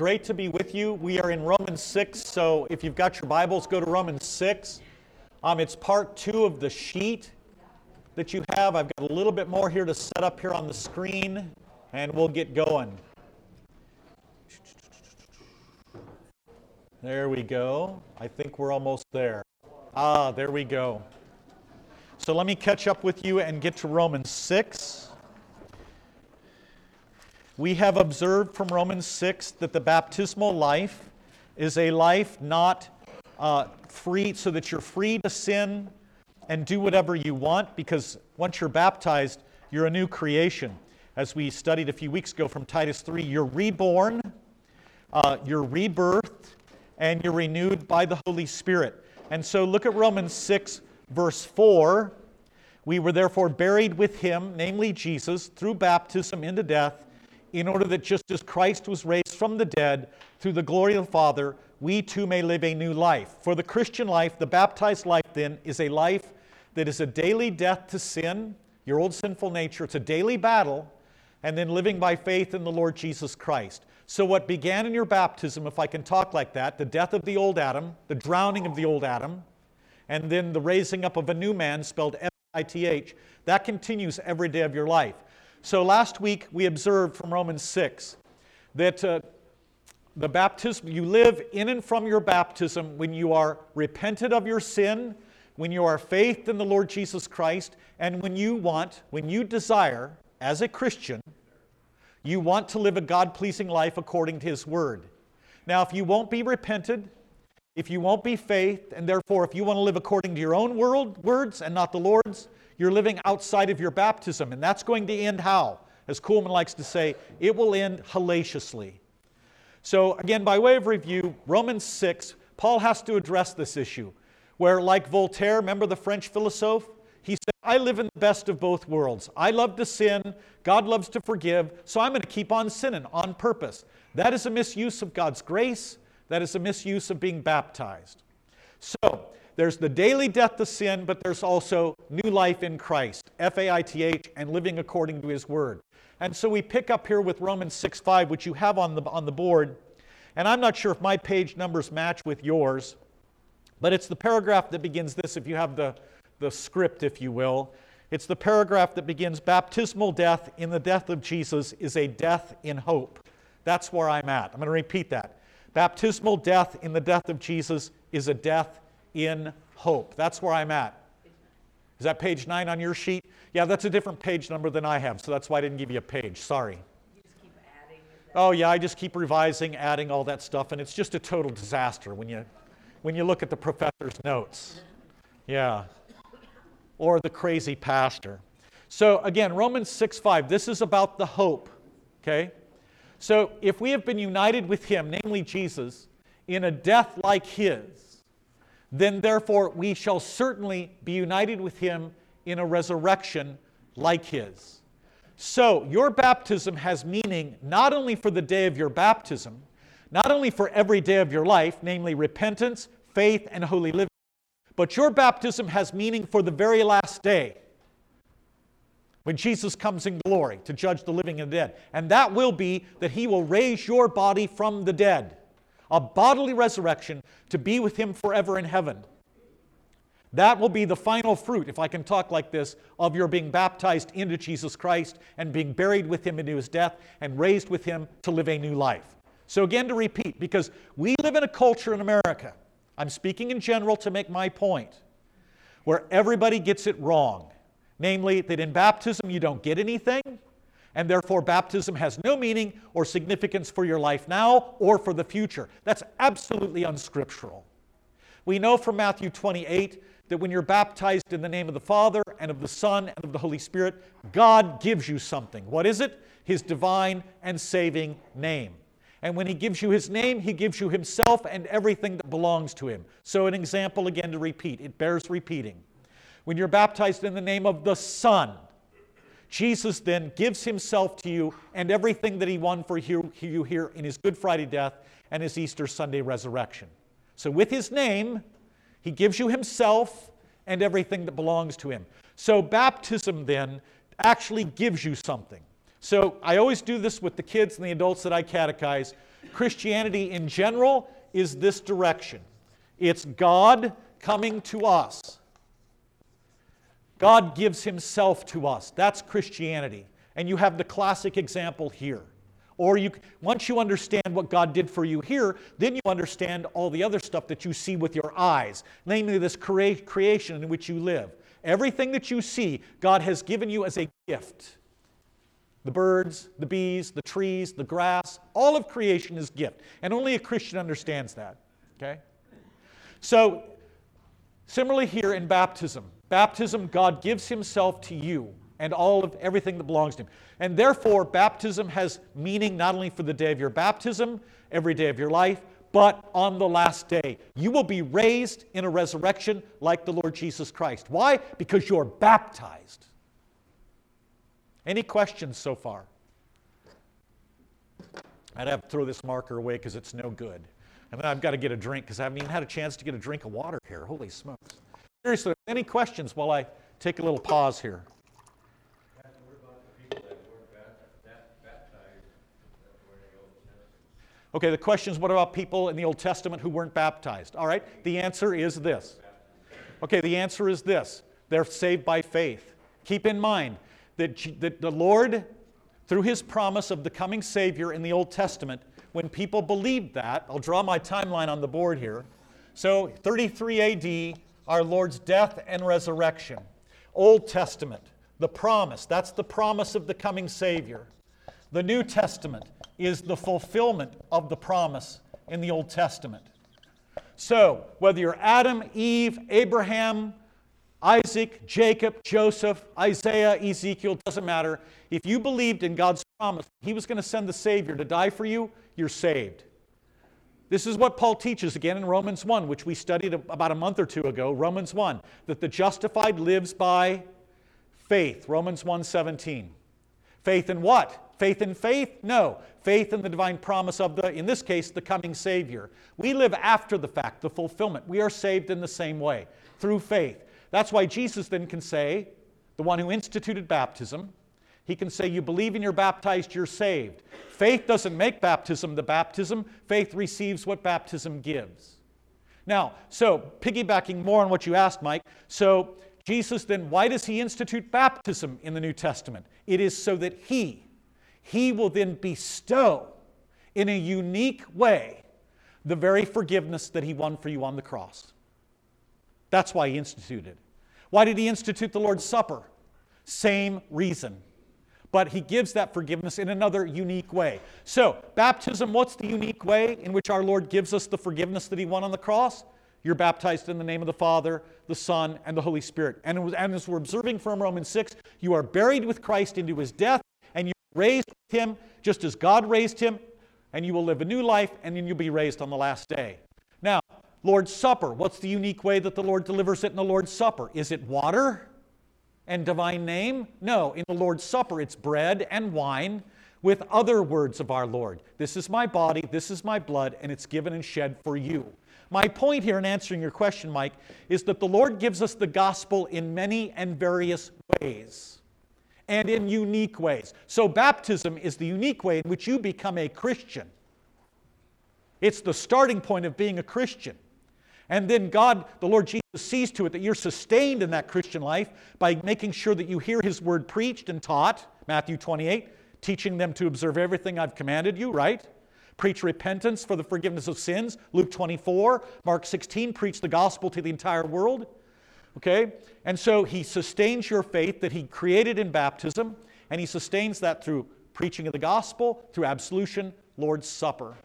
great to be with you. We are in Romans 6, so if you've got your Bibles, go to Romans 6. Um, it's part two of the sheet that you have. I've got a little bit more here to set up here on the screen, and we'll get going. There we go. I think we're almost there. Ah, there we go. So let me catch up with you and get to Romans 6. We have observed from Romans 6 that the baptismal life is a life not uh, free, so that you're free to sin and do whatever you want, because once you're baptized, you're a new creation. As we studied a few weeks ago from Titus 3, you're reborn, uh, you're rebirthed, and you're renewed by the Holy Spirit. And so look at Romans 6, verse 4. We were therefore buried with him, namely Jesus, through baptism into death in order that just as Christ was raised from the dead through the glory of the Father, we too may live a new life. For the Christian life, the baptized life, then, is a life that is a daily death to sin, your old sinful nature. It's a daily battle, and then living by faith in the Lord Jesus Christ. So, what began in your baptism, if I can talk like that, the death of the old Adam, the drowning of the old Adam, and then the raising up of a new man, spelled F I T H, that continues every day of your life. So last week we observed from Romans 6 that uh, the baptism, you live in and from your baptism when you are repented of your sin, when you are faith in the Lord Jesus Christ, and when you want, when you desire, as a Christian, you want to live a God pleasing life according to His Word. Now, if you won't be repented, if you won't be faith, and therefore if you want to live according to your own world, words and not the Lord's, you're living outside of your baptism. And that's going to end how? As Kuhlman likes to say, it will end hellaciously. So, again, by way of review, Romans 6, Paul has to address this issue. Where, like Voltaire, remember the French philosopher? He said, I live in the best of both worlds. I love to sin, God loves to forgive, so I'm going to keep on sinning on purpose. That is a misuse of God's grace. That is a misuse of being baptized. So, there's the daily death to sin, but there's also new life in Christ, F A I T H, and living according to His Word. And so we pick up here with Romans 6 5, which you have on the, on the board. And I'm not sure if my page numbers match with yours, but it's the paragraph that begins this, if you have the, the script, if you will. It's the paragraph that begins Baptismal death in the death of Jesus is a death in hope. That's where I'm at. I'm going to repeat that. Baptismal death in the death of Jesus is a death in hope. That's where I'm at. Is that page nine on your sheet? Yeah, that's a different page number than I have, so that's why I didn't give you a page. Sorry. Oh yeah, I just keep revising, adding all that stuff, and it's just a total disaster when you when you look at the professor's notes. Yeah. Or the crazy pastor. So again, Romans 6 5, this is about the hope. Okay? So if we have been united with him, namely Jesus, in a death like his, then therefore we shall certainly be united with him in a resurrection like his. So, your baptism has meaning not only for the day of your baptism, not only for every day of your life, namely repentance, faith, and holy living, but your baptism has meaning for the very last day when Jesus comes in glory to judge the living and the dead. And that will be that he will raise your body from the dead a bodily resurrection to be with him forever in heaven. That will be the final fruit, if I can talk like this, of your being baptized into Jesus Christ and being buried with him into his death and raised with him to live a new life. So, again, to repeat, because we live in a culture in America, I'm speaking in general to make my point, where everybody gets it wrong. Namely, that in baptism you don't get anything, and therefore baptism has no meaning or significance for your life now or for the future. That's absolutely unscriptural. We know from Matthew 28 that when you're baptized in the name of the Father and of the Son and of the Holy Spirit, God gives you something. What is it? His divine and saving name. And when He gives you His name, He gives you Himself and everything that belongs to Him. So, an example again to repeat, it bears repeating. When you're baptized in the name of the Son, Jesus then gives himself to you and everything that he won for you here in his Good Friday death and his Easter Sunday resurrection. So, with his name, he gives you himself and everything that belongs to him. So, baptism then actually gives you something. So, I always do this with the kids and the adults that I catechize. Christianity in general is this direction it's God coming to us. God gives himself to us. That's Christianity. And you have the classic example here. Or you, once you understand what God did for you here, then you understand all the other stuff that you see with your eyes, namely this crea- creation in which you live. Everything that you see, God has given you as a gift. The birds, the bees, the trees, the grass, all of creation is gift. And only a Christian understands that. Okay? So, similarly here in baptism, baptism, God gives Himself to you and all of everything that belongs to Him. And therefore, baptism has meaning not only for the day of your baptism, every day of your life, but on the last day. You will be raised in a resurrection like the Lord Jesus Christ. Why? Because you're baptized. Any questions so far? I'd have to throw this marker away because it's no good. And then I've got to get a drink because I haven't even had a chance to get a drink of water here. Holy smokes. Seriously, any questions while I take a little pause here? Okay, the question is what about people in the Old Testament who weren't baptized? All right, the answer is this. Okay, the answer is this they're saved by faith. Keep in mind that, that the Lord, through his promise of the coming Savior in the Old Testament, when people believed that, I'll draw my timeline on the board here. So, 33 AD, our Lord's death and resurrection. Old Testament, the promise, that's the promise of the coming Savior. The New Testament is the fulfillment of the promise in the Old Testament. So, whether you're Adam, Eve, Abraham, Isaac, Jacob, Joseph, Isaiah, Ezekiel, doesn't matter. If you believed in God's promise, He was going to send the Savior to die for you, you're saved. This is what Paul teaches again in Romans 1, which we studied about a month or two ago, Romans 1, that the justified lives by faith, Romans 1:17. Faith in what? Faith in faith? No. Faith in the divine promise of the, in this case, the coming Savior. We live after the fact, the fulfillment. We are saved in the same way, through faith. That's why Jesus then can say, the one who instituted baptism, he can say, You believe and you're baptized, you're saved. Faith doesn't make baptism the baptism, faith receives what baptism gives. Now, so piggybacking more on what you asked, Mike, so Jesus then, why does he institute baptism in the New Testament? It is so that he, he will then bestow in a unique way the very forgiveness that he won for you on the cross. That's why he instituted. Why did he institute the Lord's Supper? Same reason. But he gives that forgiveness in another unique way. So, baptism, what's the unique way in which our Lord gives us the forgiveness that he won on the cross? You're baptized in the name of the Father, the Son, and the Holy Spirit. And, and as we're observing from Romans 6, you are buried with Christ into his death, and you're raised with him just as God raised him, and you will live a new life, and then you'll be raised on the last day. Now, Lord's Supper. What's the unique way that the Lord delivers it in the Lord's Supper? Is it water and divine name? No, in the Lord's Supper, it's bread and wine with other words of our Lord. This is my body, this is my blood, and it's given and shed for you. My point here in answering your question, Mike, is that the Lord gives us the gospel in many and various ways and in unique ways. So, baptism is the unique way in which you become a Christian. It's the starting point of being a Christian. And then God, the Lord Jesus, sees to it that you're sustained in that Christian life by making sure that you hear His word preached and taught, Matthew 28, teaching them to observe everything I've commanded you, right? Preach repentance for the forgiveness of sins, Luke 24, Mark 16, preach the gospel to the entire world. Okay? And so He sustains your faith that He created in baptism, and He sustains that through preaching of the gospel, through absolution, Lord's Supper.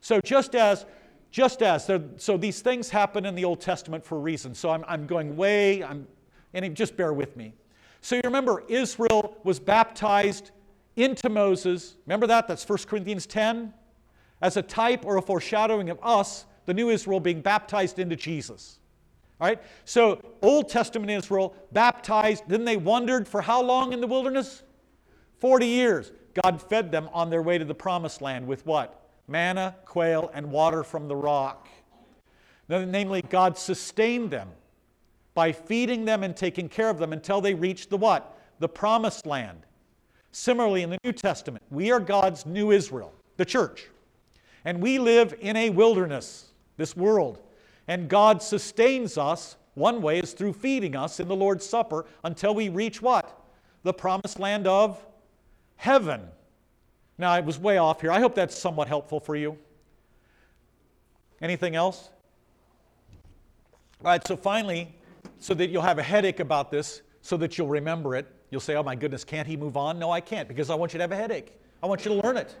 So just as just as, so these things happen in the Old Testament for a reason. So I'm, I'm going way, I'm, and just bear with me. So you remember, Israel was baptized into Moses. Remember that? That's 1 Corinthians 10. As a type or a foreshadowing of us, the new Israel being baptized into Jesus. All right? So, Old Testament Israel baptized, then they wandered for how long in the wilderness? 40 years. God fed them on their way to the promised land with what? Manna, quail, and water from the rock. Namely, God sustained them by feeding them and taking care of them until they reached the what? The promised land. Similarly, in the New Testament, we are God's new Israel, the church. And we live in a wilderness, this world. And God sustains us. One way is through feeding us in the Lord's Supper until we reach what? The promised land of heaven. Now, I was way off here. I hope that's somewhat helpful for you. Anything else? All right, so finally, so that you'll have a headache about this, so that you'll remember it, you'll say, Oh my goodness, can't he move on? No, I can't, because I want you to have a headache. I want you to learn it.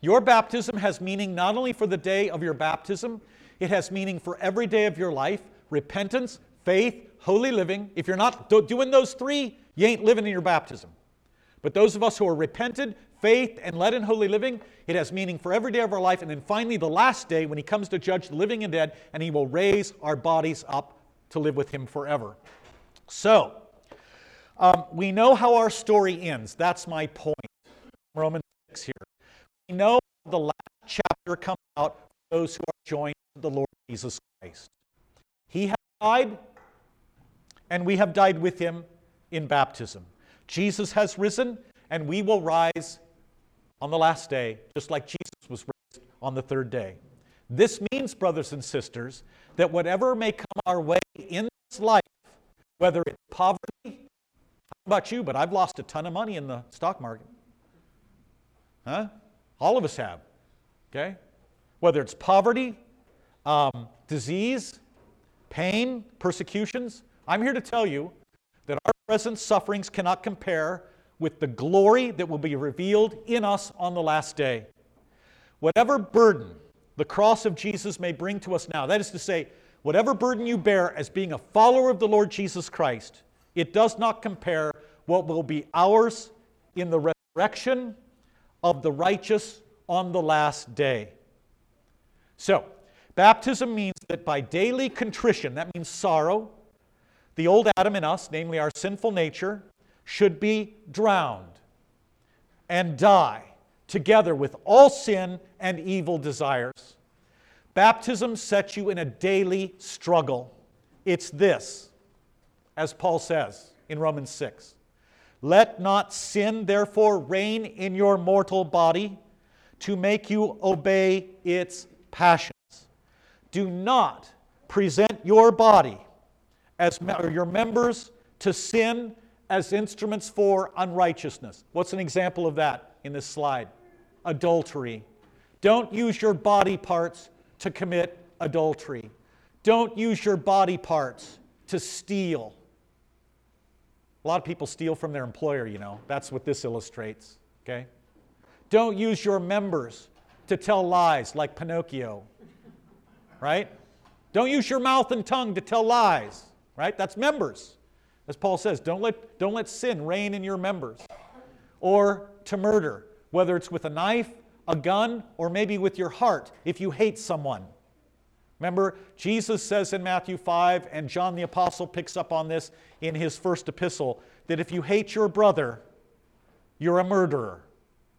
Your baptism has meaning not only for the day of your baptism, it has meaning for every day of your life repentance, faith, holy living. If you're not doing those three, you ain't living in your baptism. But those of us who are repented, faith, and led in holy living, it has meaning for every day of our life. And then finally, the last day when He comes to judge the living and dead, and He will raise our bodies up to live with Him forever. So, um, we know how our story ends. That's my point. Romans 6 here. We know the last chapter comes out for those who are joined to the Lord Jesus Christ. He has died, and we have died with Him in baptism. Jesus has risen, and we will rise on the last day, just like Jesus was raised on the third day. This means, brothers and sisters, that whatever may come our way in this life, whether it's poverty, how about you, but I've lost a ton of money in the stock market. Huh? All of us have. Okay? Whether it's poverty, um, disease, pain, persecutions, I'm here to tell you present sufferings cannot compare with the glory that will be revealed in us on the last day. Whatever burden the cross of Jesus may bring to us now, that is to say, whatever burden you bear as being a follower of the Lord Jesus Christ, it does not compare what will be ours in the resurrection of the righteous on the last day. So, baptism means that by daily contrition, that means sorrow, the old Adam in us, namely our sinful nature, should be drowned and die together with all sin and evil desires. Baptism sets you in a daily struggle. It's this, as Paul says in Romans 6 Let not sin, therefore, reign in your mortal body to make you obey its passions. Do not present your body as or your members to sin as instruments for unrighteousness. What's an example of that in this slide? Adultery. Don't use your body parts to commit adultery. Don't use your body parts to steal. A lot of people steal from their employer, you know. That's what this illustrates, okay? Don't use your members to tell lies like Pinocchio, right? Don't use your mouth and tongue to tell lies, right? That's members. As Paul says, don't let, don't let sin reign in your members. Or to murder, whether it's with a knife, a gun, or maybe with your heart if you hate someone. Remember, Jesus says in Matthew 5, and John the Apostle picks up on this in his first epistle, that if you hate your brother, you're a murderer.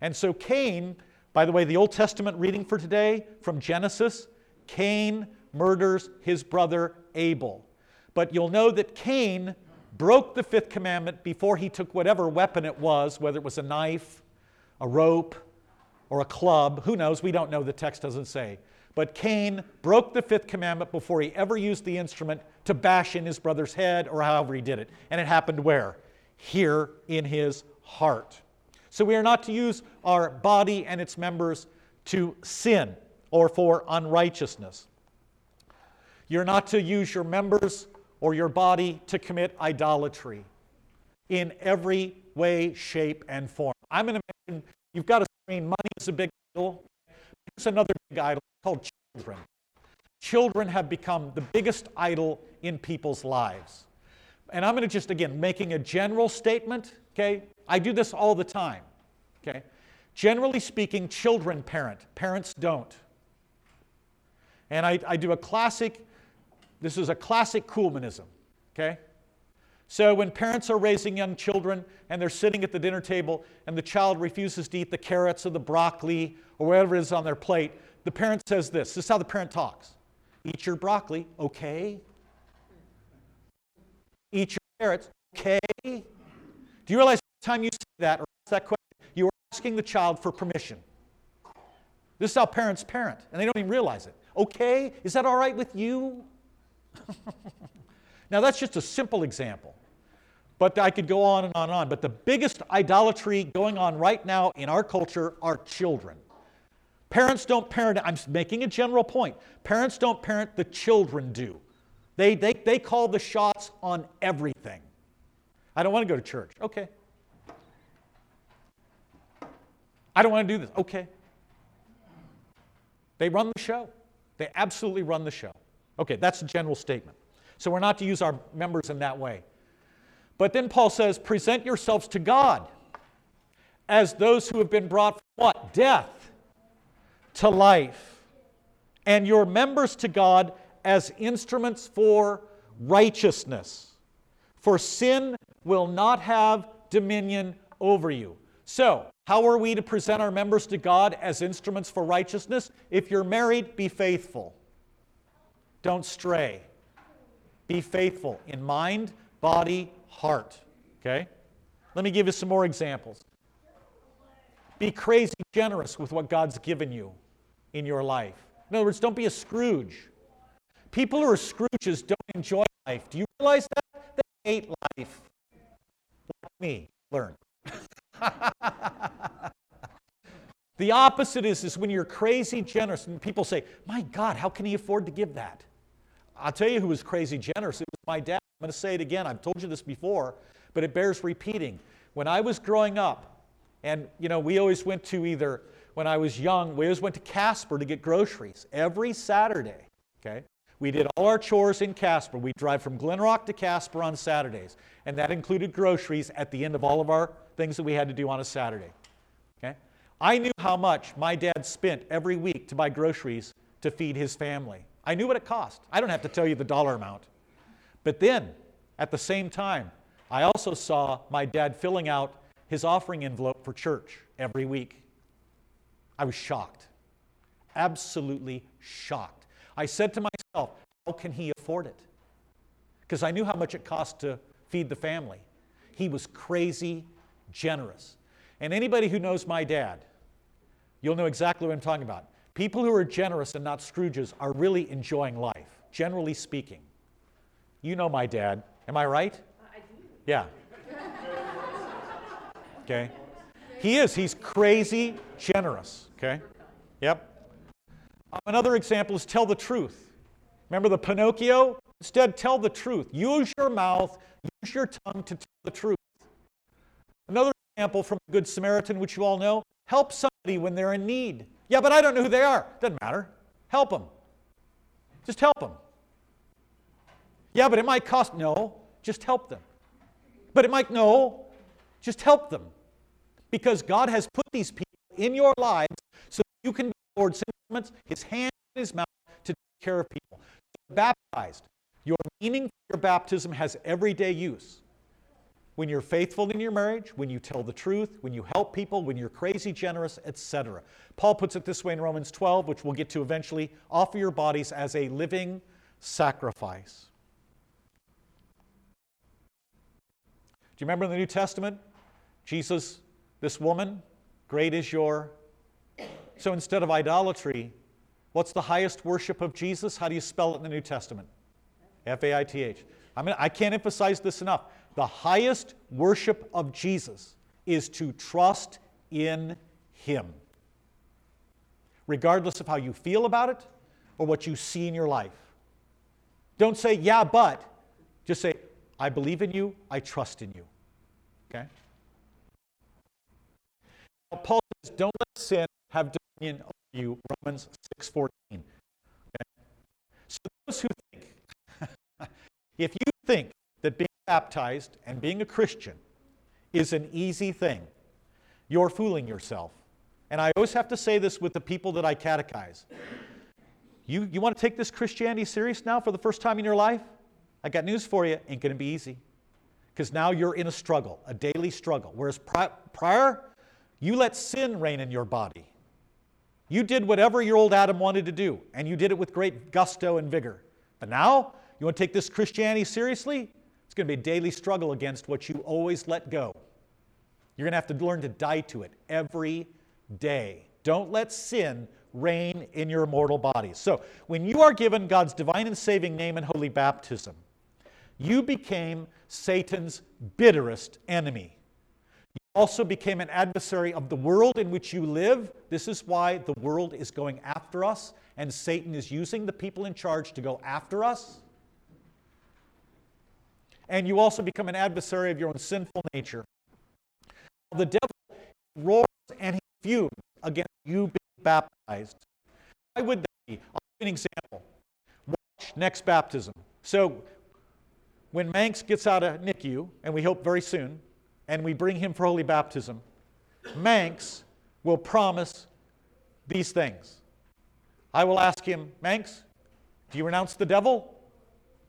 And so Cain, by the way, the Old Testament reading for today from Genesis, Cain murders his brother Abel. But you'll know that Cain broke the fifth commandment before he took whatever weapon it was, whether it was a knife, a rope, or a club. Who knows? We don't know. The text doesn't say. But Cain broke the fifth commandment before he ever used the instrument to bash in his brother's head or however he did it. And it happened where? Here in his heart. So we are not to use our body and its members to sin or for unrighteousness. You're not to use your members or your body to commit idolatry in every way, shape, and form. I'm going to mention you've got a screen. Money is a big idol. Here's another big idol called children. Children have become the biggest idol in people's lives. And I'm going to just, again, making a general statement, okay? I do this all the time, okay? Generally speaking, children parent, parents don't. And I, I do a classic this is a classic Kuhlmanism, okay? So when parents are raising young children and they're sitting at the dinner table and the child refuses to eat the carrots or the broccoli or whatever is on their plate, the parent says this. This is how the parent talks. Eat your broccoli, okay? Eat your carrots, okay? Do you realize every time you say that or ask that question, you are asking the child for permission? This is how parents parent, and they don't even realize it. Okay, is that all right with you? now, that's just a simple example, but I could go on and on and on. But the biggest idolatry going on right now in our culture are children. Parents don't parent, I'm making a general point. Parents don't parent, the children do. They, they, they call the shots on everything. I don't want to go to church. Okay. I don't want to do this. Okay. They run the show. They absolutely run the show. Okay, that's a general statement. So we're not to use our members in that way. But then Paul says, present yourselves to God as those who have been brought from what? Death to life. And your members to God as instruments for righteousness. For sin will not have dominion over you. So, how are we to present our members to God as instruments for righteousness? If you're married, be faithful. Don't stray. Be faithful in mind, body, heart. Okay? Let me give you some more examples. Be crazy generous with what God's given you in your life. In other words, don't be a Scrooge. People who are Scrooges don't enjoy life. Do you realize that? They hate life. Like me, learn. the opposite is, is when you're crazy generous and people say, My God, how can he afford to give that? I'll tell you who was crazy generous. It was my dad. I'm going to say it again. I've told you this before, but it bears repeating. When I was growing up, and you know, we always went to either when I was young, we always went to Casper to get groceries every Saturday. Okay? We did all our chores in Casper. We'd drive from Glenrock to Casper on Saturdays, and that included groceries at the end of all of our things that we had to do on a Saturday. Okay? I knew how much my dad spent every week to buy groceries to feed his family. I knew what it cost. I don't have to tell you the dollar amount. But then, at the same time, I also saw my dad filling out his offering envelope for church every week. I was shocked. Absolutely shocked. I said to myself, how can he afford it? Because I knew how much it cost to feed the family. He was crazy generous. And anybody who knows my dad, you'll know exactly what I'm talking about. People who are generous and not Scrooges are really enjoying life, generally speaking. You know my dad. Am I right? I do. Yeah. Okay. He is. He's crazy generous. Okay. Yep. Um, another example is tell the truth. Remember the Pinocchio? Instead, tell the truth. Use your mouth, use your tongue to tell the truth. Another example from the Good Samaritan, which you all know help somebody when they're in need. Yeah, but I don't know who they are. Doesn't matter. Help them. Just help them. Yeah, but it might cost. No, just help them. But it might, no, just help them. Because God has put these people in your lives so you can be Lord's instruments, his hand in his mouth to take care of people. You're baptized. Your meaning for your baptism has everyday use. When you're faithful in your marriage, when you tell the truth, when you help people, when you're crazy generous, etc. Paul puts it this way in Romans 12, which we'll get to eventually offer your bodies as a living sacrifice. Do you remember in the New Testament? Jesus, this woman, great is your so instead of idolatry, what's the highest worship of Jesus? How do you spell it in the New Testament? F A I T H. I mean, I can't emphasize this enough. The highest worship of Jesus is to trust in Him, regardless of how you feel about it or what you see in your life. Don't say, yeah, but. Just say, I believe in you, I trust in you. Okay? Paul says, don't let sin have dominion over you, Romans 6.14. Okay? So those who think, if you think that being baptized and being a Christian is an easy thing, you're fooling yourself. And I always have to say this with the people that I catechize. You, you want to take this Christianity serious now for the first time in your life? I got news for you, ain't going to be easy. Because now you're in a struggle, a daily struggle. Whereas pri- prior, you let sin reign in your body. You did whatever your old Adam wanted to do, and you did it with great gusto and vigor. But now, you want to take this Christianity seriously? It's going to be a daily struggle against what you always let go. You're going to have to learn to die to it every day. Don't let sin reign in your mortal bodies. So, when you are given God's divine and saving name and holy baptism, you became Satan's bitterest enemy. You also became an adversary of the world in which you live. This is why the world is going after us, and Satan is using the people in charge to go after us. And you also become an adversary of your own sinful nature. The devil roars and he fumes against you being baptized. Why would that be? I'll give you an example. Watch next baptism. So, when Manx gets out of NICU, and we hope very soon, and we bring him for holy baptism, Manx will promise these things. I will ask him, Manx, do you renounce the devil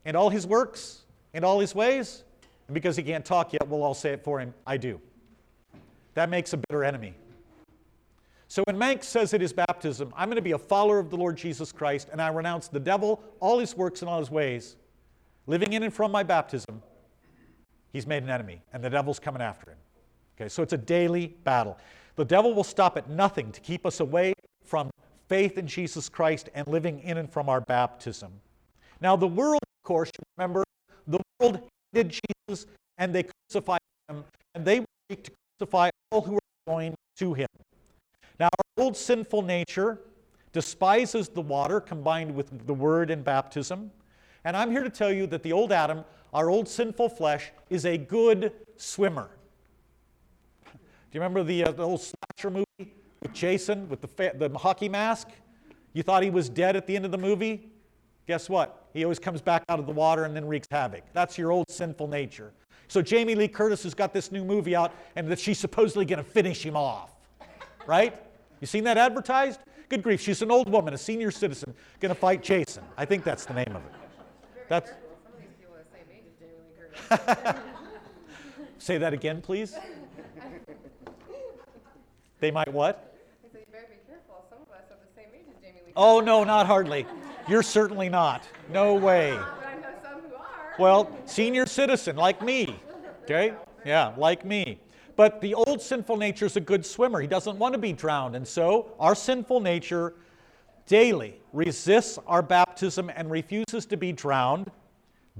and all his works and all his ways? And because he can't talk yet, we'll all say it for him, I do. That makes a bitter enemy. So when Manx says at his baptism, I'm going to be a follower of the Lord Jesus Christ, and I renounce the devil, all his works, and all his ways, living in and from my baptism, he's made an enemy, and the devil's coming after him. Okay, so it's a daily battle. The devil will stop at nothing to keep us away from faith in Jesus Christ and living in and from our baptism. Now, the world, of course, remember, the world hated Jesus and they crucified him, and they seek to crucify all who are joined to him. Now, our old sinful nature despises the water combined with the word in baptism. And I'm here to tell you that the old Adam, our old sinful flesh, is a good swimmer. Do you remember the, uh, the old slasher movie with Jason with the, fa- the hockey mask? You thought he was dead at the end of the movie? Guess what? He always comes back out of the water and then wreaks havoc. That's your old sinful nature. So Jamie Lee Curtis has got this new movie out and that she's supposedly going to finish him off. Right? You seen that advertised? Good grief, she's an old woman, a senior citizen, going to fight Jason. I think that's the name of it. That's. Say that again, please. They might what? Oh, no, not hardly. You're certainly not. No way. Well, senior citizen like me. Okay? Yeah, like me. But the old sinful nature is a good swimmer. He doesn't want to be drowned. And so our sinful nature daily resists our baptism and refuses to be drowned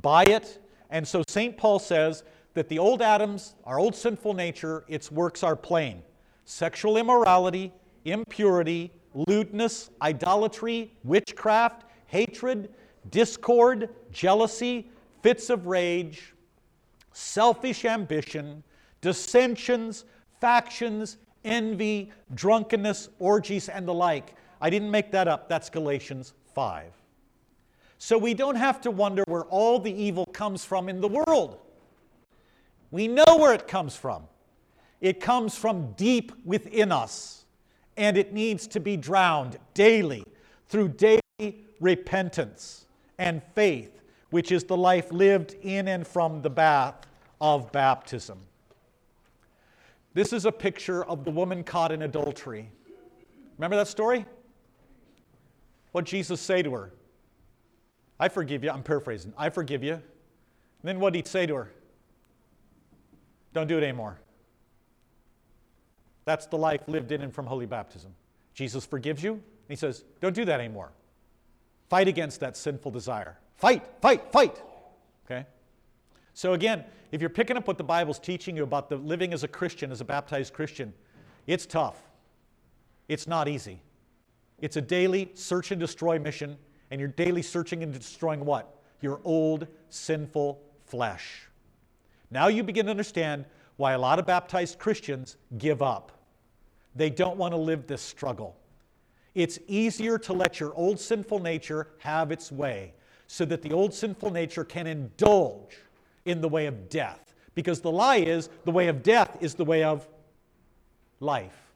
by it. And so St. Paul says that the old Adam's, our old sinful nature, its works are plain sexual immorality, impurity, lewdness, idolatry, witchcraft, hatred, discord, jealousy, fits of rage, selfish ambition, dissensions, factions, envy, drunkenness, orgies, and the like. I didn't make that up. That's Galatians 5. So we don't have to wonder where all the evil comes from in the world. We know where it comes from. It comes from deep within us, and it needs to be drowned daily through daily repentance and faith, which is the life lived in and from the bath of baptism. This is a picture of the woman caught in adultery. Remember that story? What Jesus say to her? I forgive you. I'm paraphrasing. I forgive you. And then what did he say to her? Don't do it anymore. That's the life lived in and from holy baptism. Jesus forgives you, and he says, Don't do that anymore. Fight against that sinful desire. Fight, fight, fight. Okay? So, again, if you're picking up what the Bible's teaching you about the living as a Christian, as a baptized Christian, it's tough. It's not easy. It's a daily search and destroy mission, and you're daily searching and destroying what? Your old sinful flesh. Now you begin to understand why a lot of baptized Christians give up. They don't want to live this struggle. It's easier to let your old sinful nature have its way so that the old sinful nature can indulge in the way of death. Because the lie is the way of death is the way of life.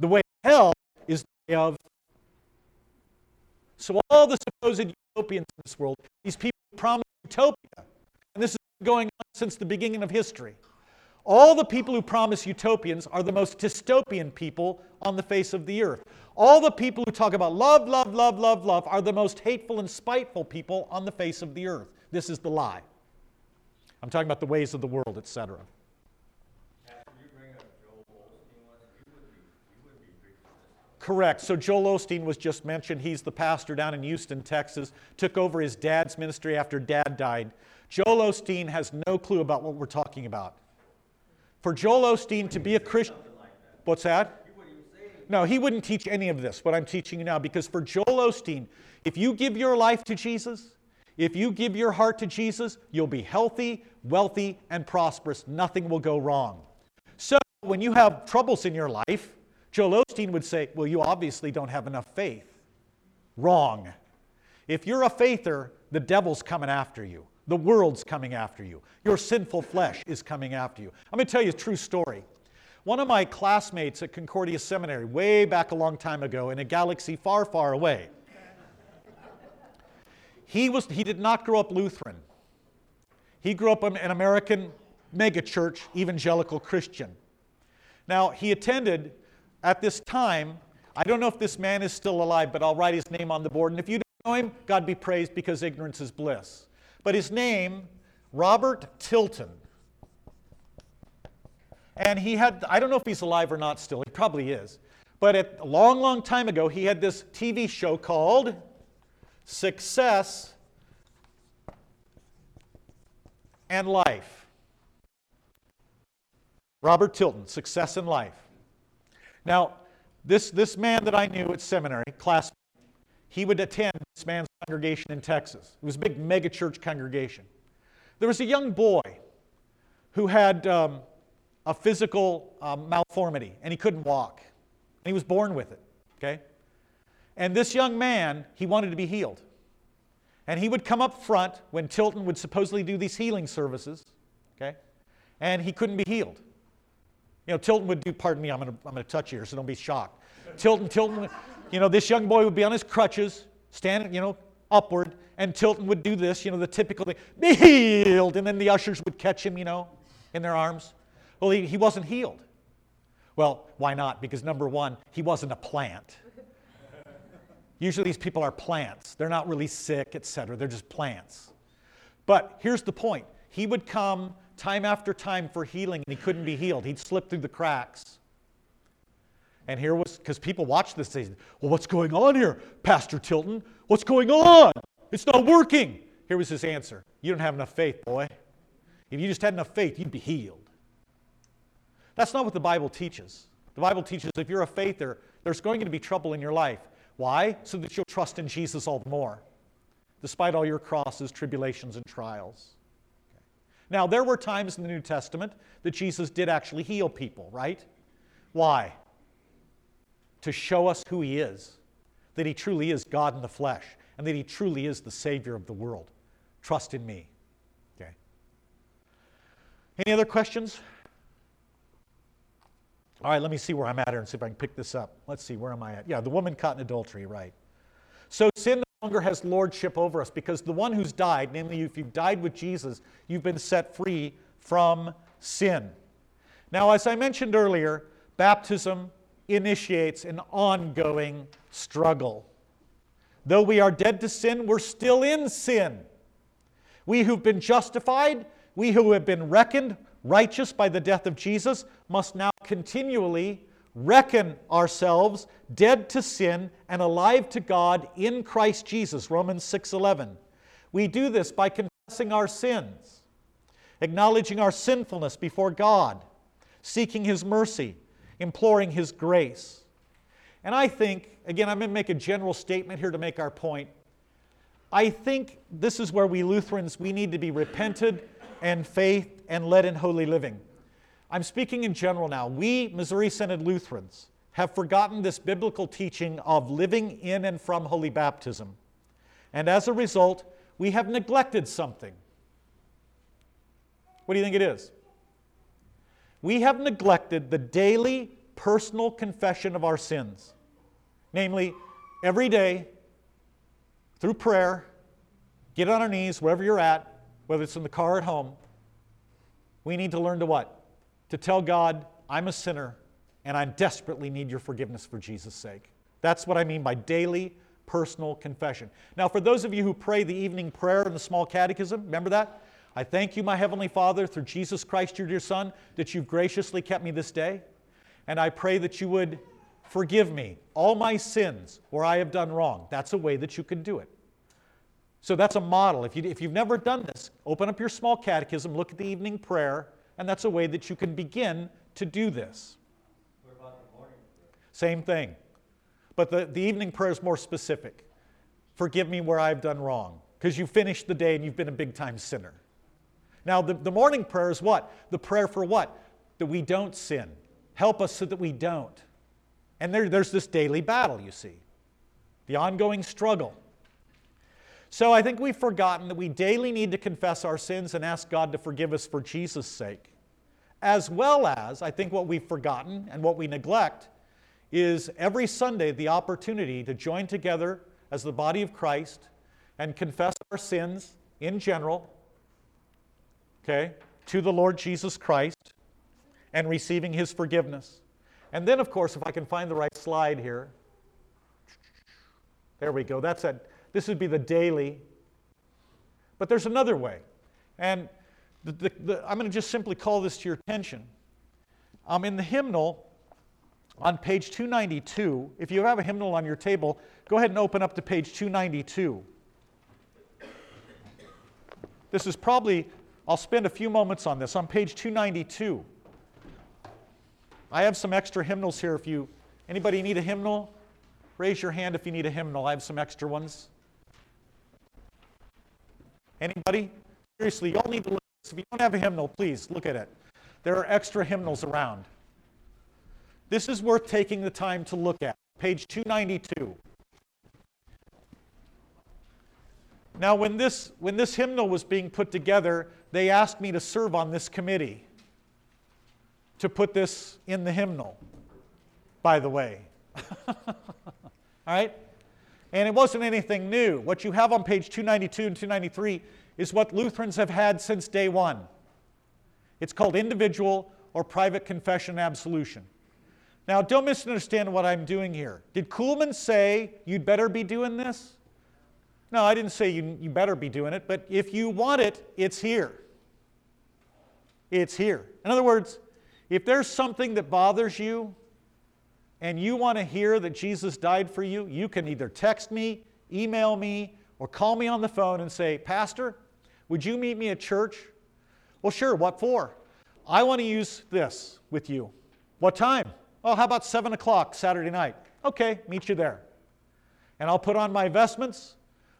The way of hell is the way of. So, all the supposed utopians in this world, these people promise utopia, and this been going on since the beginning of history. All the people who promise utopians are the most dystopian people on the face of the earth. All the people who talk about love, love, love, love, love are the most hateful and spiteful people on the face of the earth. This is the lie. I'm talking about the ways of the world, etc. Correct. So Joel Osteen was just mentioned. He's the pastor down in Houston, Texas. Took over his dad's ministry after dad died. Joel Osteen has no clue about what we're talking about. For Joel Osteen to be a Christian, what's that? No, he wouldn't teach any of this, what I'm teaching you now, because for Joel Osteen, if you give your life to Jesus, if you give your heart to Jesus, you'll be healthy, wealthy, and prosperous. Nothing will go wrong. So when you have troubles in your life, Joel Osteen would say, Well, you obviously don't have enough faith. Wrong. If you're a faither, the devil's coming after you. The world's coming after you. Your sinful flesh is coming after you. I'm going to tell you a true story. One of my classmates at Concordia Seminary, way back a long time ago, in a galaxy far, far away, he, was, he did not grow up Lutheran. He grew up an American megachurch, evangelical Christian. Now, he attended at this time, I don't know if this man is still alive, but I'll write his name on the board. And if you don't know him, God be praised because ignorance is bliss. But his name, Robert Tilton. And he had, I don't know if he's alive or not still, he probably is. But at, a long, long time ago, he had this TV show called Success and Life. Robert Tilton, Success and Life. Now, this, this man that I knew at seminary, class, he would attend this man's congregation in Texas. It was a big megachurch congregation. There was a young boy who had um, a physical um, malformity and he couldn't walk. And he was born with it, okay? And this young man, he wanted to be healed. And he would come up front when Tilton would supposedly do these healing services, okay? And he couldn't be healed. You know, Tilton would do, pardon me, I'm going to I'm to touch here, so don't be shocked. Tilton, Tilton, you know, this young boy would be on his crutches, standing, you know, upward, and Tilton would do this, you know, the typical thing, be healed, and then the ushers would catch him, you know, in their arms. Well, he, he wasn't healed. Well, why not? Because number one, he wasn't a plant. Usually these people are plants. They're not really sick, etc. They're just plants. But here's the point. He would come time after time for healing and he couldn't be healed. He'd slip through the cracks. And here was, because people watch this, say, well, what's going on here, Pastor Tilton? What's going on? It's not working. Here was his answer You don't have enough faith, boy. If you just had enough faith, you'd be healed. That's not what the Bible teaches. The Bible teaches if you're a faither, there's going to be trouble in your life. Why? So that you'll trust in Jesus all the more, despite all your crosses, tribulations, and trials. Now, there were times in the New Testament that Jesus did actually heal people, right? Why? To show us who he is, that he truly is God in the flesh, and that he truly is the Savior of the world. Trust in me. Okay. Any other questions? All right, let me see where I'm at here and see if I can pick this up. Let's see, where am I at? Yeah, the woman caught in adultery, right. So sin no longer has lordship over us because the one who's died, namely if you've died with Jesus, you've been set free from sin. Now, as I mentioned earlier, baptism initiates an ongoing struggle. Though we are dead to sin, we're still in sin. We who've been justified, we who have been reckoned righteous by the death of Jesus, must now continually reckon ourselves dead to sin and alive to God in Christ Jesus, Romans 6:11. We do this by confessing our sins, acknowledging our sinfulness before God, seeking his mercy, imploring his grace. And I think, again, I'm going to make a general statement here to make our point. I think this is where we Lutherans we need to be repented and faith and led in holy living. I'm speaking in general now. We, Missouri Synod Lutherans, have forgotten this biblical teaching of living in and from holy baptism. And as a result, we have neglected something. What do you think it is? We have neglected the daily personal confession of our sins. Namely, every day, through prayer, get on our knees wherever you're at, whether it's in the car or at home, we need to learn to what? to tell God, I'm a sinner and I desperately need your forgiveness for Jesus' sake. That's what I mean by daily personal confession. Now, for those of you who pray the evening prayer in the small catechism, remember that? I thank you, my Heavenly Father, through Jesus Christ, your dear Son, that you've graciously kept me this day. And I pray that you would Forgive me all my sins where I have done wrong. That's a way that you can do it. So that's a model. If, you, if you've never done this, open up your small catechism, look at the evening prayer, and that's a way that you can begin to do this. What about the morning prayer? Same thing. But the, the evening prayer is more specific. Forgive me where I've done wrong. Because you finished the day and you've been a big time sinner. Now, the, the morning prayer is what? The prayer for what? That we don't sin. Help us so that we don't. And there, there's this daily battle, you see, the ongoing struggle. So I think we've forgotten that we daily need to confess our sins and ask God to forgive us for Jesus' sake. As well as, I think what we've forgotten and what we neglect is every Sunday the opportunity to join together as the body of Christ and confess our sins in general, okay, to the Lord Jesus Christ and receiving his forgiveness. And then, of course, if I can find the right slide here, there we go. That's it. This would be the daily. But there's another way. And the, the, the, I'm going to just simply call this to your attention. Um, in the hymnal, on page 292, if you have a hymnal on your table, go ahead and open up to page 292. This is probably, I'll spend a few moments on this. On page 292, I have some extra hymnals here. If you, anybody need a hymnal? Raise your hand if you need a hymnal. I have some extra ones. Anybody? Seriously, y'all need to look. If you don't have a hymnal, please look at it. There are extra hymnals around. This is worth taking the time to look at. Page 292. Now, when this, when this hymnal was being put together, they asked me to serve on this committee to put this in the hymnal, by the way. All right? And it wasn't anything new. What you have on page 292 and 293 is what Lutherans have had since day one. It's called individual or private confession and absolution. Now, don't misunderstand what I'm doing here. Did Kuhlman say you'd better be doing this? No, I didn't say you, you better be doing it, but if you want it, it's here. It's here. In other words, if there's something that bothers you and you want to hear that Jesus died for you, you can either text me, email me, or call me on the phone and say, Pastor, would you meet me at church? Well, sure, what for? I want to use this with you. What time? Oh, how about 7 o'clock Saturday night? Okay, meet you there. And I'll put on my vestments,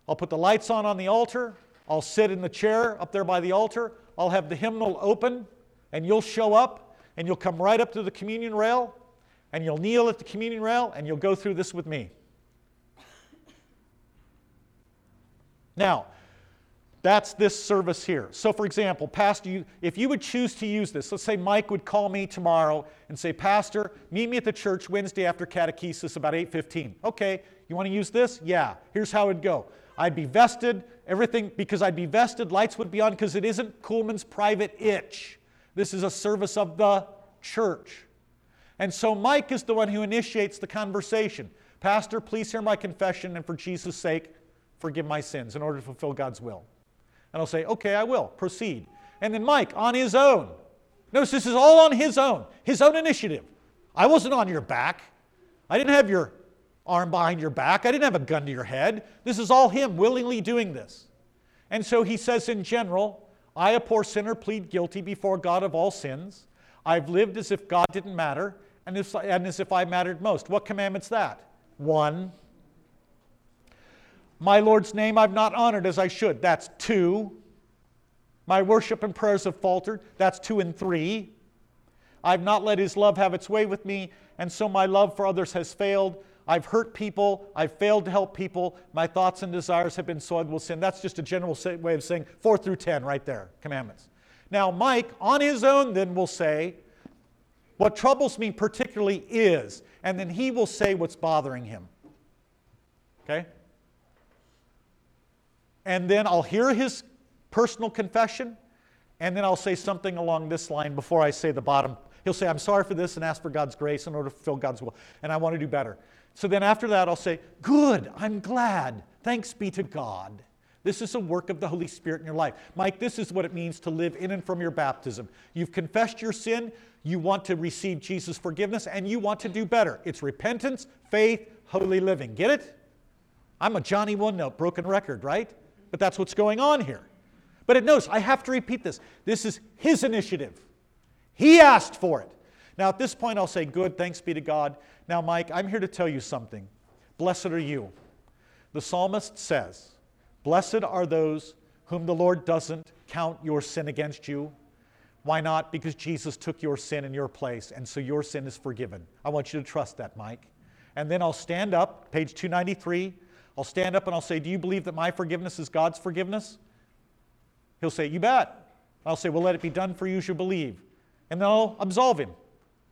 I'll put the lights on on the altar. I'll sit in the chair up there by the altar. I'll have the hymnal open, and you'll show up, and you'll come right up to the communion rail, and you'll kneel at the communion rail, and you'll go through this with me. Now, that's this service here. So, for example, Pastor, you, if you would choose to use this, let's say Mike would call me tomorrow and say, Pastor, meet me at the church Wednesday after catechesis about 8:15. Okay, you want to use this? Yeah. Here's how it'd go. I'd be vested, everything, because I'd be vested, lights would be on, because it isn't Kuhlman's private itch. This is a service of the church. And so Mike is the one who initiates the conversation. Pastor, please hear my confession, and for Jesus' sake, forgive my sins in order to fulfill God's will. And I'll say, okay, I will. Proceed. And then Mike, on his own. Notice this is all on his own, his own initiative. I wasn't on your back. I didn't have your arm behind your back. I didn't have a gun to your head. This is all him willingly doing this. And so he says, in general, I, a poor sinner, plead guilty before God of all sins. I've lived as if God didn't matter and, and as if I mattered most. What commandment's that? One. My Lord's name I've not honored as I should. That's two. My worship and prayers have faltered. That's two and three. I've not let his love have its way with me, and so my love for others has failed. I've hurt people. I've failed to help people. My thoughts and desires have been soiled with sin. That's just a general way of saying 4 through 10 right there, commandments. Now, Mike, on his own, then will say, What troubles me particularly is, and then he will say what's bothering him. Okay? And then I'll hear his personal confession, and then I'll say something along this line before I say the bottom. He'll say, I'm sorry for this and ask for God's grace in order to fulfill God's will, and I want to do better. So then after that, I'll say, Good, I'm glad. Thanks be to God. This is a work of the Holy Spirit in your life. Mike, this is what it means to live in and from your baptism. You've confessed your sin, You want to receive Jesus' forgiveness and you want to do better. It's repentance, faith, holy living. Get it? I'm a Johnny One Note, broken record, right? But that's what's going on here. But it knows, I have to repeat this. This is his initiative. He asked for it. Now, at this point, I'll say, Good, thanks be to God. Now, Mike, I'm here to tell you something. Blessed are you. The psalmist says, Blessed are those whom the Lord doesn't count your sin against you. Why not? Because Jesus took your sin in your place, and so your sin is forgiven. I want you to trust that, Mike. And then I'll stand up, page 293. I'll stand up and I'll say, Do you believe that my forgiveness is God's forgiveness? He'll say, You bet. I'll say, Well, let it be done for you as you believe. And then I'll absolve him.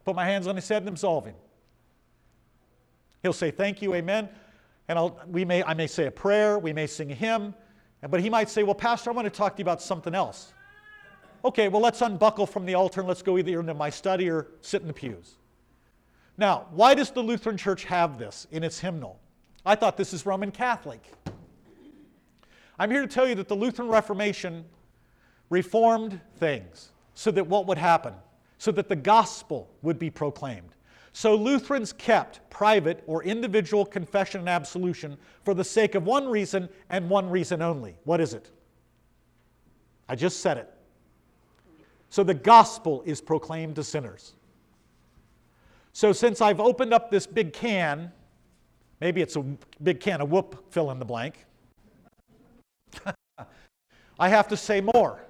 Put my hands on his head and absolve him. He'll say, Thank you, amen. And I'll, we may, I may say a prayer, we may sing a hymn, but he might say, Well, Pastor, I want to talk to you about something else. Okay, well, let's unbuckle from the altar and let's go either into my study or sit in the pews. Now, why does the Lutheran Church have this in its hymnal? I thought this is Roman Catholic. I'm here to tell you that the Lutheran Reformation reformed things so that what would happen? So that the gospel would be proclaimed. So Lutherans kept private or individual confession and absolution for the sake of one reason and one reason only. What is it? I just said it. So the gospel is proclaimed to sinners. So since I've opened up this big can, maybe it's a big can of whoop, fill in the blank, I have to say more.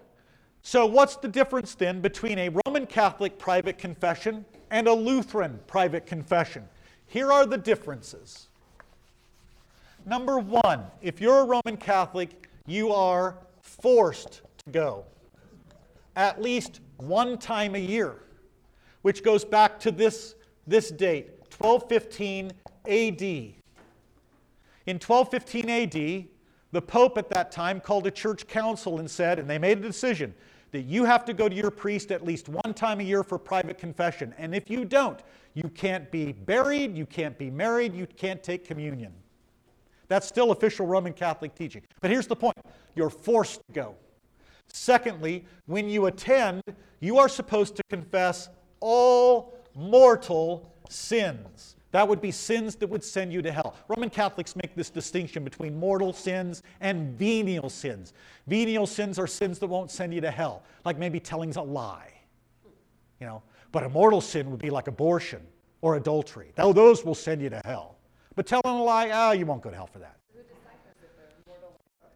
So, what's the difference then between a Roman Catholic private confession and a Lutheran private confession? Here are the differences. Number one, if you're a Roman Catholic, you are forced to go at least one time a year, which goes back to this, this date, 1215 AD. In 1215 AD, the Pope at that time called a church council and said, and they made a decision, that you have to go to your priest at least one time a year for private confession. And if you don't, you can't be buried, you can't be married, you can't take communion. That's still official Roman Catholic teaching. But here's the point you're forced to go. Secondly, when you attend, you are supposed to confess all mortal sins. That would be sins that would send you to hell. Roman Catholics make this distinction between mortal sins and venial sins. Venial sins are sins that won't send you to hell, like maybe telling a lie. You know, but a mortal sin would be like abortion or adultery. Now, those will send you to hell. But telling a lie, ah, oh, you won't go to hell for that.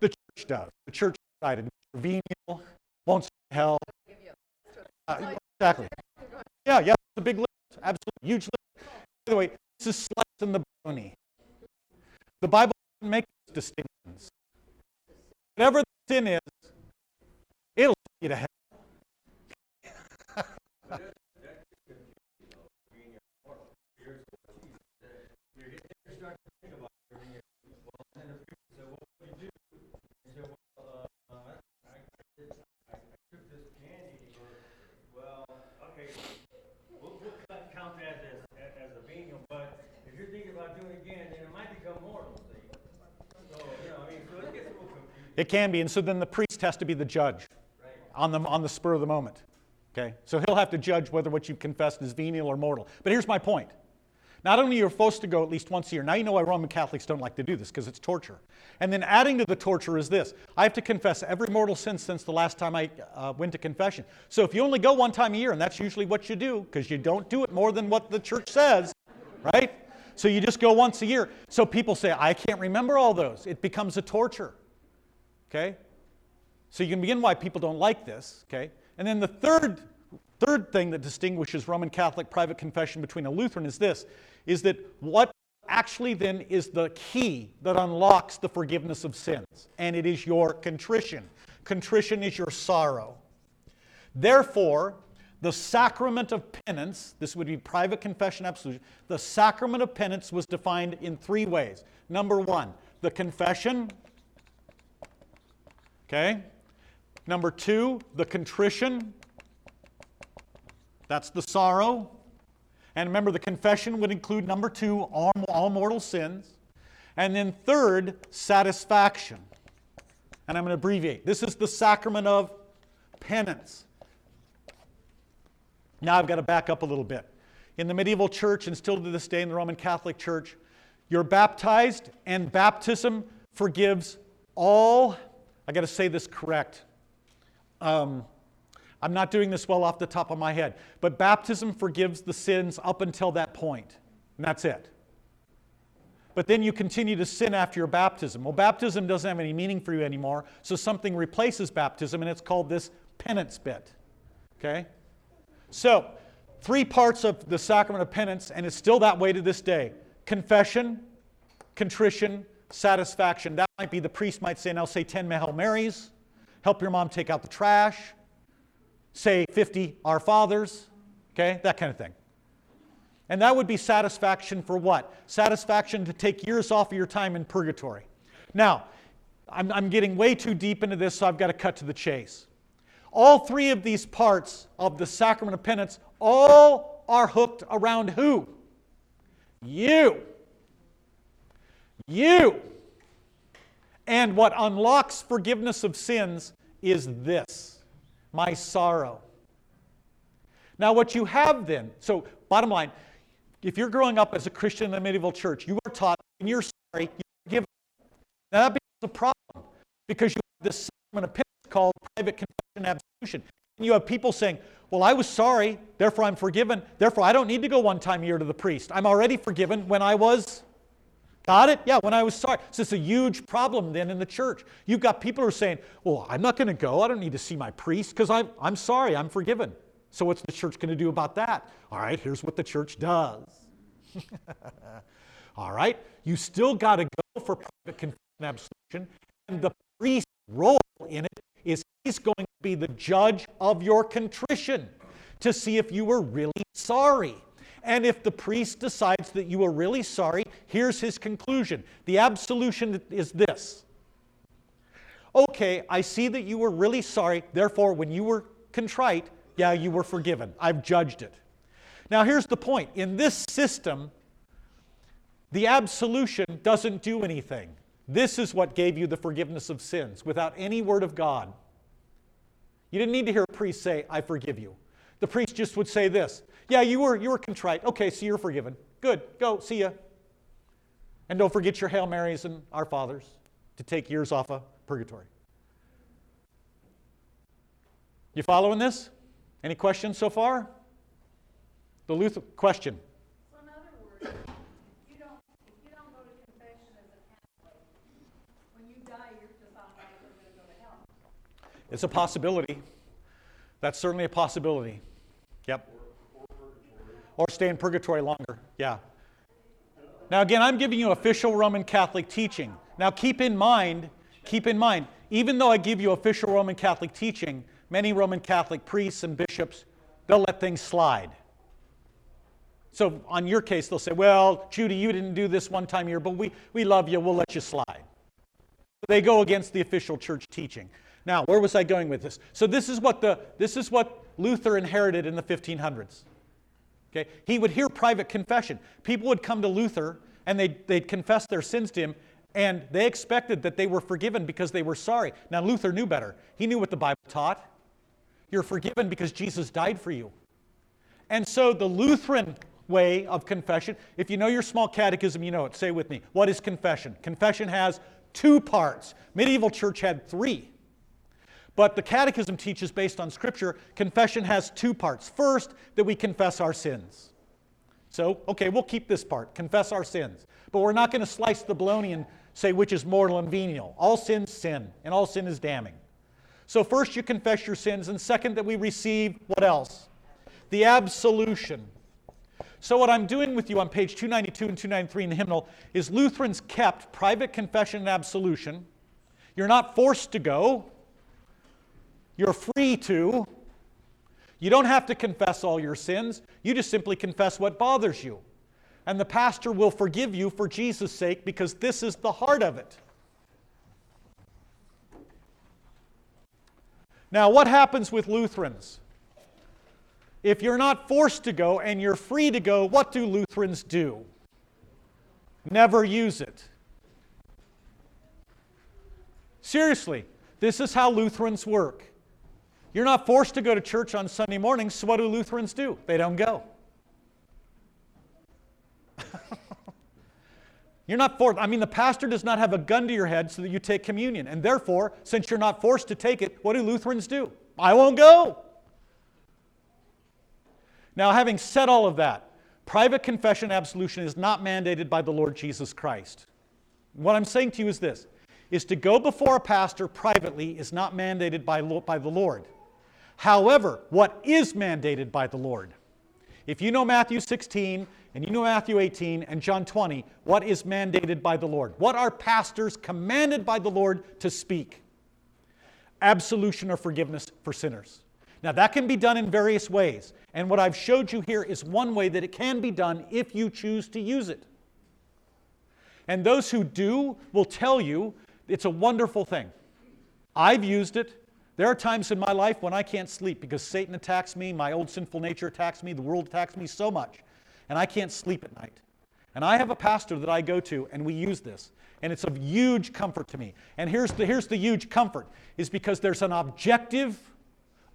The church does. The church decided venial won't send to hell. Uh, exactly. Yeah, yeah, it's a big list. Absolutely. Huge list. By the way, this is slicing the brownie. The Bible doesn't make those distinctions. Whatever the sin is, it'll take you to hell. Well, okay, we'll, we'll cut- count that as, as a venial, but if you're thinking about doing it again, then it might become mortal, see? So, you know, I mean, so it gets a little confusing. It can be, and so then the priest has to be the judge on the, on the spur of the moment. Okay? So he'll have to judge whether what you've confessed is venial or mortal. But here's my point. Not only are you supposed to go at least once a year, now you know why Roman Catholics don't like to do this, because it's torture. And then adding to the torture is this I have to confess every mortal sin since the last time I uh, went to confession. So if you only go one time a year, and that's usually what you do, because you don't do it more than what the church says, right? So you just go once a year. So people say, I can't remember all those. It becomes a torture. Okay? So you can begin why people don't like this, okay? And then the third third thing that distinguishes Roman Catholic private confession between a Lutheran is this is that what actually then is the key that unlocks the forgiveness of sins, and it is your contrition. Contrition is your sorrow. Therefore, the sacrament of penance, this would be private confession absolution, the sacrament of penance was defined in three ways. Number one, the confession. Okay? Number two, the contrition. That's the sorrow. And remember, the confession would include number two, all, all mortal sins. And then third, satisfaction. And I'm going to abbreviate. This is the sacrament of penance. Now I've got to back up a little bit. In the medieval church, and still to this day in the Roman Catholic Church, you're baptized, and baptism forgives all. I got to say this correct. Um, I'm not doing this well off the top of my head, but baptism forgives the sins up until that point, and that's it. But then you continue to sin after your baptism. Well, baptism doesn't have any meaning for you anymore, so something replaces baptism, and it's called this penance bit. Okay? So, three parts of the sacrament of penance, and it's still that way to this day confession, contrition, satisfaction. That might be the priest might say, now say 10 Hail Marys, help your mom take out the trash, say 50 Our Fathers, okay, that kind of thing. And that would be satisfaction for what? Satisfaction to take years off of your time in purgatory. Now, I'm, I'm getting way too deep into this, so I've got to cut to the chase. All three of these parts of the sacrament of penance all are hooked around who? You. You. And what unlocks forgiveness of sins is this my sorrow. Now, what you have then, so bottom line, if you're growing up as a Christian in the medieval church, you are taught when you're sorry, you're forgiven. Now, that becomes a problem because you have this sacrament of penance called private confession and absolution. And you have people saying, Well, I was sorry, therefore I'm forgiven, therefore I don't need to go one time a year to the priest. I'm already forgiven when I was. Got it? Yeah, when I was sorry. So it's a huge problem then in the church. You've got people who are saying, Well, I'm not going to go. I don't need to see my priest because I'm, I'm sorry, I'm forgiven. So what's the church going to do about that? All right, here's what the church does. All right, you still got to go for private confession and absolution, and the priest's role in it is he's going to be the judge of your contrition to see if you were really sorry. And if the priest decides that you were really sorry, here's his conclusion. The absolution is this. Okay, I see that you were really sorry, therefore, when you were contrite, yeah, you were forgiven. I've judged it. Now, here's the point in this system, the absolution doesn't do anything. This is what gave you the forgiveness of sins without any word of God. You didn't need to hear a priest say, I forgive you. The priest just would say this Yeah, you were, you were contrite. Okay, so you're forgiven. Good, go, see ya. And don't forget your Hail Marys and Our Fathers to take years off of purgatory. You following this? Any questions so far? The Luther question. So in other words, you don't, you don't go to confession as a Catholic. When you die, you're just automatically gonna go to hell. It's a possibility. That's certainly a possibility. Yep. Or stay in purgatory longer. Yeah. Now, again, I'm giving you official Roman Catholic teaching. Now, keep in mind, keep in mind, even though I give you official Roman Catholic teaching, many Roman Catholic priests and bishops, they'll let things slide. So, on your case, they'll say, Well, Judy, you didn't do this one time here, but we, we love you, we'll let you slide. They go against the official church teaching. Now, where was I going with this? So this is what the this is what Luther inherited in the 1500s. Okay? He would hear private confession. People would come to Luther and they'd, they'd confess their sins to him, and they expected that they were forgiven because they were sorry. Now, Luther knew better. He knew what the Bible taught. You're forgiven because Jesus died for you. And so the Lutheran way of confession, if you know your small catechism, you know it. Say with me. What is confession? Confession has two parts. Medieval church had three. But the catechism teaches based on scripture, confession has two parts. First, that we confess our sins. So, okay, we'll keep this part, confess our sins. But we're not going to slice the bologna and say which is mortal and venial. All sin's sin, and all sin is damning. So, first, you confess your sins, and second, that we receive what else? The absolution. So, what I'm doing with you on page 292 and 293 in the hymnal is Lutherans kept private confession and absolution. You're not forced to go, you're free to. You don't have to confess all your sins, you just simply confess what bothers you. And the pastor will forgive you for Jesus' sake because this is the heart of it. Now, what happens with Lutherans? If you're not forced to go and you're free to go, what do Lutherans do? Never use it. Seriously, this is how Lutherans work. You're not forced to go to church on Sunday mornings, so what do Lutherans do? They don't go. You're not forced. I mean, the pastor does not have a gun to your head so that you take communion. And therefore, since you're not forced to take it, what do Lutherans do? I won't go. Now, having said all of that, private confession absolution is not mandated by the Lord Jesus Christ. What I'm saying to you is this is to go before a pastor privately is not mandated by, by the Lord. However, what is mandated by the Lord? If you know Matthew 16 and you know Matthew 18 and John 20, what is mandated by the Lord? What are pastors commanded by the Lord to speak? Absolution or forgiveness for sinners. Now, that can be done in various ways. And what I've showed you here is one way that it can be done if you choose to use it. And those who do will tell you it's a wonderful thing. I've used it. There are times in my life when I can't sleep because Satan attacks me, my old sinful nature attacks me, the world attacks me so much, and I can't sleep at night. And I have a pastor that I go to, and we use this. And it's of huge comfort to me. And here's the, here's the huge comfort is because there's an objective,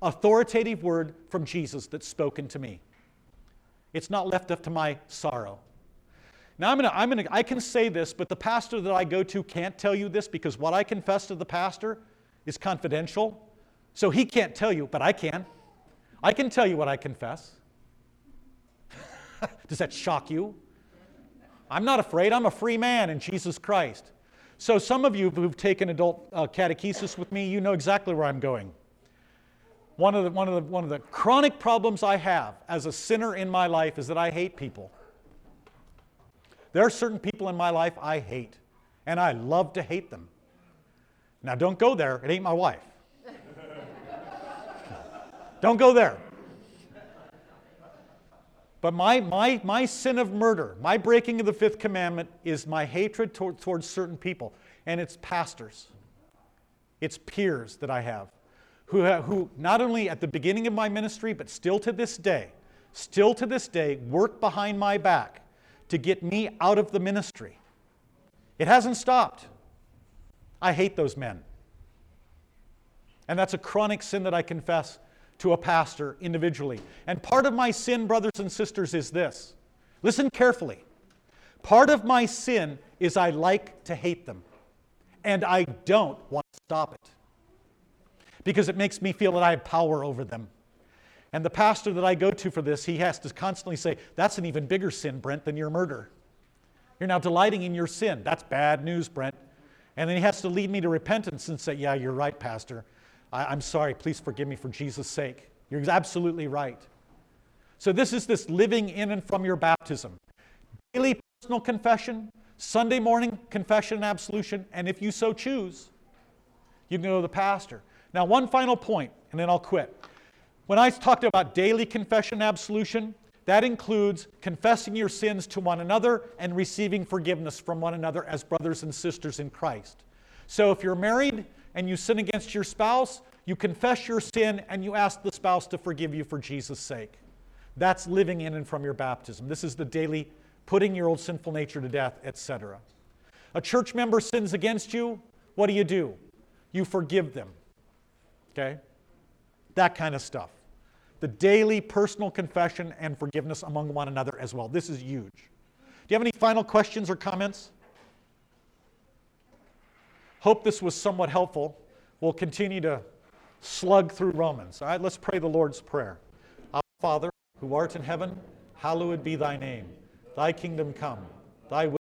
authoritative word from Jesus that's spoken to me. It's not left up to my sorrow. Now I'm gonna, I'm gonna, I can say this, but the pastor that I go to can't tell you this because what I confess to the pastor is confidential. So he can't tell you, but I can. I can tell you what I confess. Does that shock you? I'm not afraid. I'm a free man in Jesus Christ. So some of you who've taken adult uh, catechesis with me, you know exactly where I'm going. One of, the, one, of the, one of the chronic problems I have as a sinner in my life is that I hate people. There are certain people in my life I hate, and I love to hate them. Now, don't go there, it ain't my wife. Don't go there. But my, my, my sin of murder, my breaking of the fifth commandment, is my hatred toward, towards certain people. And it's pastors, it's peers that I have, who, have, who not only at the beginning of my ministry, but still to this day, still to this day, work behind my back to get me out of the ministry. It hasn't stopped. I hate those men. And that's a chronic sin that I confess to a pastor individually. And part of my sin, brothers and sisters, is this. Listen carefully. Part of my sin is I like to hate them. And I don't want to stop it. Because it makes me feel that I have power over them. And the pastor that I go to for this, he has to constantly say, That's an even bigger sin, Brent, than your murder. You're now delighting in your sin. That's bad news, Brent. And then he has to lead me to repentance and say, Yeah, you're right, Pastor. I, am sorry. Please forgive me for Jesus' sake. You're absolutely right. So, this is this living in and from your baptism. Daily personal confession, Sunday morning confession and absolution, and if you so choose, you can go to the pastor. Now, one final point, and then I'll quit. When I talked about daily confession and absolution, that includes confessing your sins to one another and receiving forgiveness from one another as brothers and sisters in Christ. So if you're married and you sin against your spouse, you confess your sin and you ask the spouse to forgive you for Jesus' sake. That's living in and from your baptism. This is the daily putting your old sinful nature to death, etc. A church member sins against you, what do you do? You forgive them. Okay? That kind of stuff the daily personal confession and forgiveness among one another as well. This is huge. Do you have any final questions or comments? Hope this was somewhat helpful. We'll continue to slug through Romans. All right, let's pray the Lord's Prayer. Our Father, who art in heaven, hallowed be thy name. Thy kingdom come, thy will